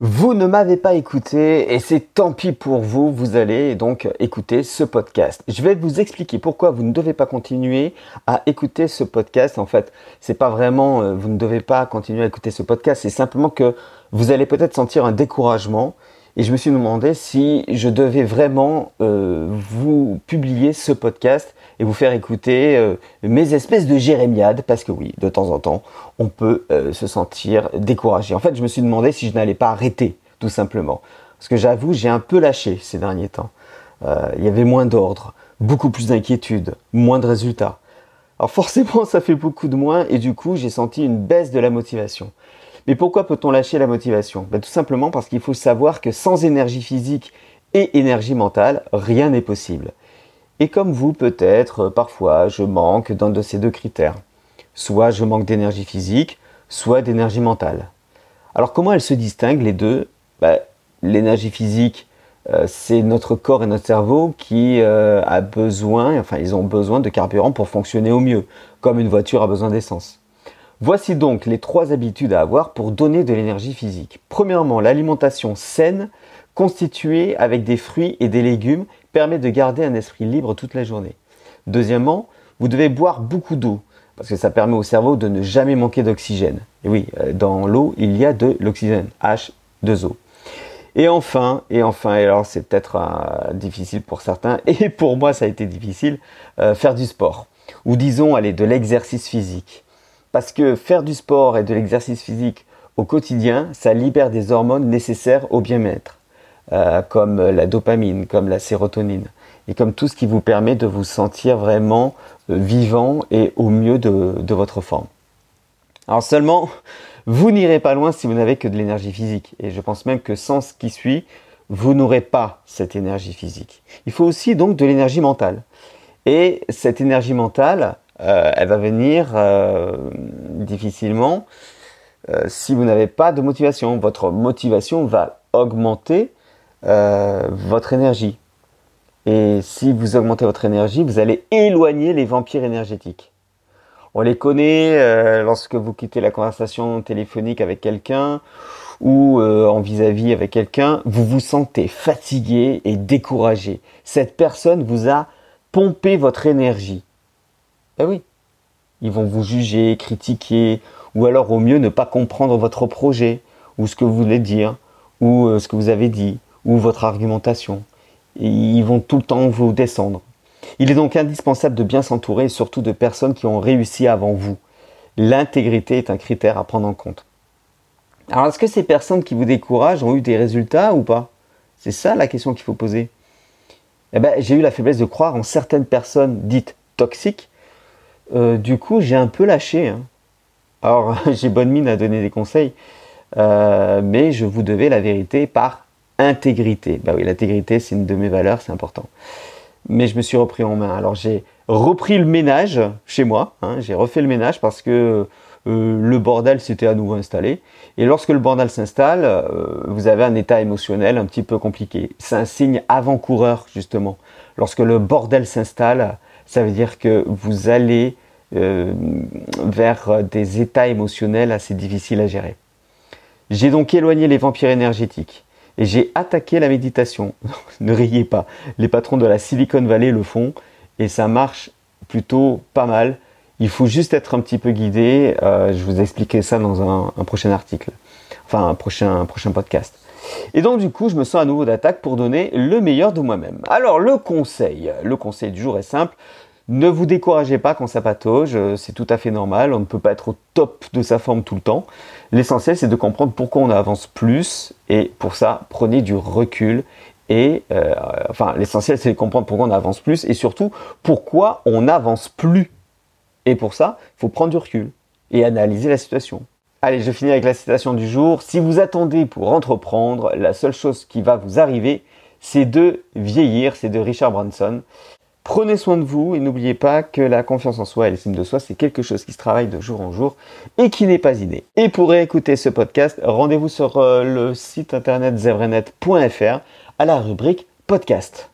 Vous ne m'avez pas écouté et c'est tant pis pour vous, vous allez donc écouter ce podcast. Je vais vous expliquer pourquoi vous ne devez pas continuer à écouter ce podcast. En fait, c'est pas vraiment euh, vous ne devez pas continuer à écouter ce podcast, c'est simplement que vous allez peut-être sentir un découragement et je me suis demandé si je devais vraiment euh, vous publier ce podcast et vous faire écouter euh, mes espèces de jérémiades, parce que oui, de temps en temps, on peut euh, se sentir découragé. En fait, je me suis demandé si je n'allais pas arrêter, tout simplement. Parce que j'avoue, j'ai un peu lâché ces derniers temps. il y avait moins d'ordre, beaucoup plus d'inquiétude, moins de résultats. Alors forcément, ça fait beaucoup de moins et du coup, j'ai senti une baisse de la motivation. Mais pourquoi peut-on lâcher la motivation? Ben, Tout simplement parce qu'il faut savoir que sans énergie physique et énergie mentale, rien n'est possible. Et comme vous, peut-être, parfois, je manque d'un de ces deux critères. Soit je manque d'énergie physique, soit d'énergie mentale. Alors comment elles se distinguent les deux? Ben, L'énergie physique, euh, c'est notre corps et notre cerveau qui euh, a besoin, enfin ils ont besoin de carburant pour fonctionner au mieux, comme une voiture a besoin d'essence. Voici donc les trois habitudes à avoir pour donner de l'énergie physique. Premièrement, l'alimentation saine, constituée avec des fruits et des légumes, permet de garder un esprit libre toute la journée. Deuxièmement, vous devez boire beaucoup d'eau, parce que ça permet au cerveau de ne jamais manquer d'oxygène. Et oui, euh, dans l'eau, il y a de l'oxygène, H2O. Et enfin, et enfin, et alors c'est peut-être euh, difficile pour certains, et pour moi ça a été difficile, euh, faire du sport. Ou disons, aller de l'exercice physique. Parce que faire du sport et de l'exercice physique au quotidien, ça libère des hormones nécessaires au bien-être, euh, comme la dopamine, comme la sérotonine, et comme tout ce qui vous permet de vous sentir vraiment euh, vivant et au mieux de, de votre forme. Alors seulement, vous n'irez pas loin si vous n'avez que de l'énergie physique. Et je pense même que sans ce qui suit, vous n'aurez pas cette énergie physique. Il faut aussi donc de l'énergie mentale. Et cette énergie mentale, euh, elle va venir euh, difficilement euh, si vous n'avez pas de motivation. Votre motivation va augmenter votre énergie. Et si vous augmentez votre énergie, vous allez éloigner les vampires énergétiques. On les connaît lorsque vous quittez la conversation téléphonique avec quelqu'un ou en vis-à-vis -vis avec quelqu'un, vous vous sentez fatigué et découragé. Cette personne vous a pompé votre énergie. Eh oui. Ils vont vous juger, critiquer, ou alors au mieux ne pas comprendre votre projet, ou ce que vous voulez dire, ou euh, ce que vous avez dit, ou votre argumentation. ils vont tout le temps vous descendre. Il est donc indispensable de bien s'entourer surtout de personnes qui ont réussi avant vous. L'intégrité est un critère à prendre en compte. Alors est-ce que ces personnes qui vous découragent ont eu des résultats ou pas? C'est ça la question qu'il faut poser. Eh ben, j'ai eu la faiblesse de croire en certaines personnes dites toxiques euh, du coup, j'ai un peu lâché. Hein. Alors, j'ai bonne mine à donner des conseils, euh, mais je vous devais la vérité par intégrité. Bah oui, l'intégrité, c'est une de mes valeurs, c'est important. Mais je me suis repris en main. Alors, j'ai repris le ménage chez moi. Hein. j'ai refait le ménage parce que euh, le bordel s'était à nouveau installé. Et lorsque le bordel s'installe, vous avez un état émotionnel un petit peu compliqué. C'est un signe avant-coureur, justement. Lorsque le bordel s'installe, ça veut dire que vous allez euh, vers des états émotionnels assez difficiles à gérer. J'ai donc éloigné les vampires énergétiques et j'ai attaqué la méditation. ne riez pas, les patrons de la Silicon Valley le font et ça marche plutôt pas mal. Il faut juste être un petit peu guidé. Euh, je vous expliquerai ça dans un, prochain article, enfin un prochain, podcast. Et donc du coup, je me sens à nouveau d'attaque pour donner le meilleur de moi-même. Alors le conseil, le conseil du jour est simple. Ne vous découragez pas quand ça patauge, c'est tout à fait normal, on ne peut pas être au top de sa forme tout le temps. L'essentiel c'est de comprendre pourquoi on avance plus et pour ça prenez du recul et euh, enfin l'essentiel c'est de comprendre pourquoi on avance plus et surtout pourquoi on n'avance plus. Et pour ça, il faut prendre du recul et analyser la situation. Allez, je finis avec la citation du jour. Si vous attendez pour entreprendre, la seule chose qui va vous arriver, c'est de vieillir. C'est de Richard Branson. Prenez soin de vous et n'oubliez pas que la confiance en soi et l'estime de soi, c'est quelque chose qui se travaille de jour en jour et qui n'est pas inné. Et pour écouter ce podcast, rendez-vous sur euh, le site internet zevrenet.fr à la rubrique podcast.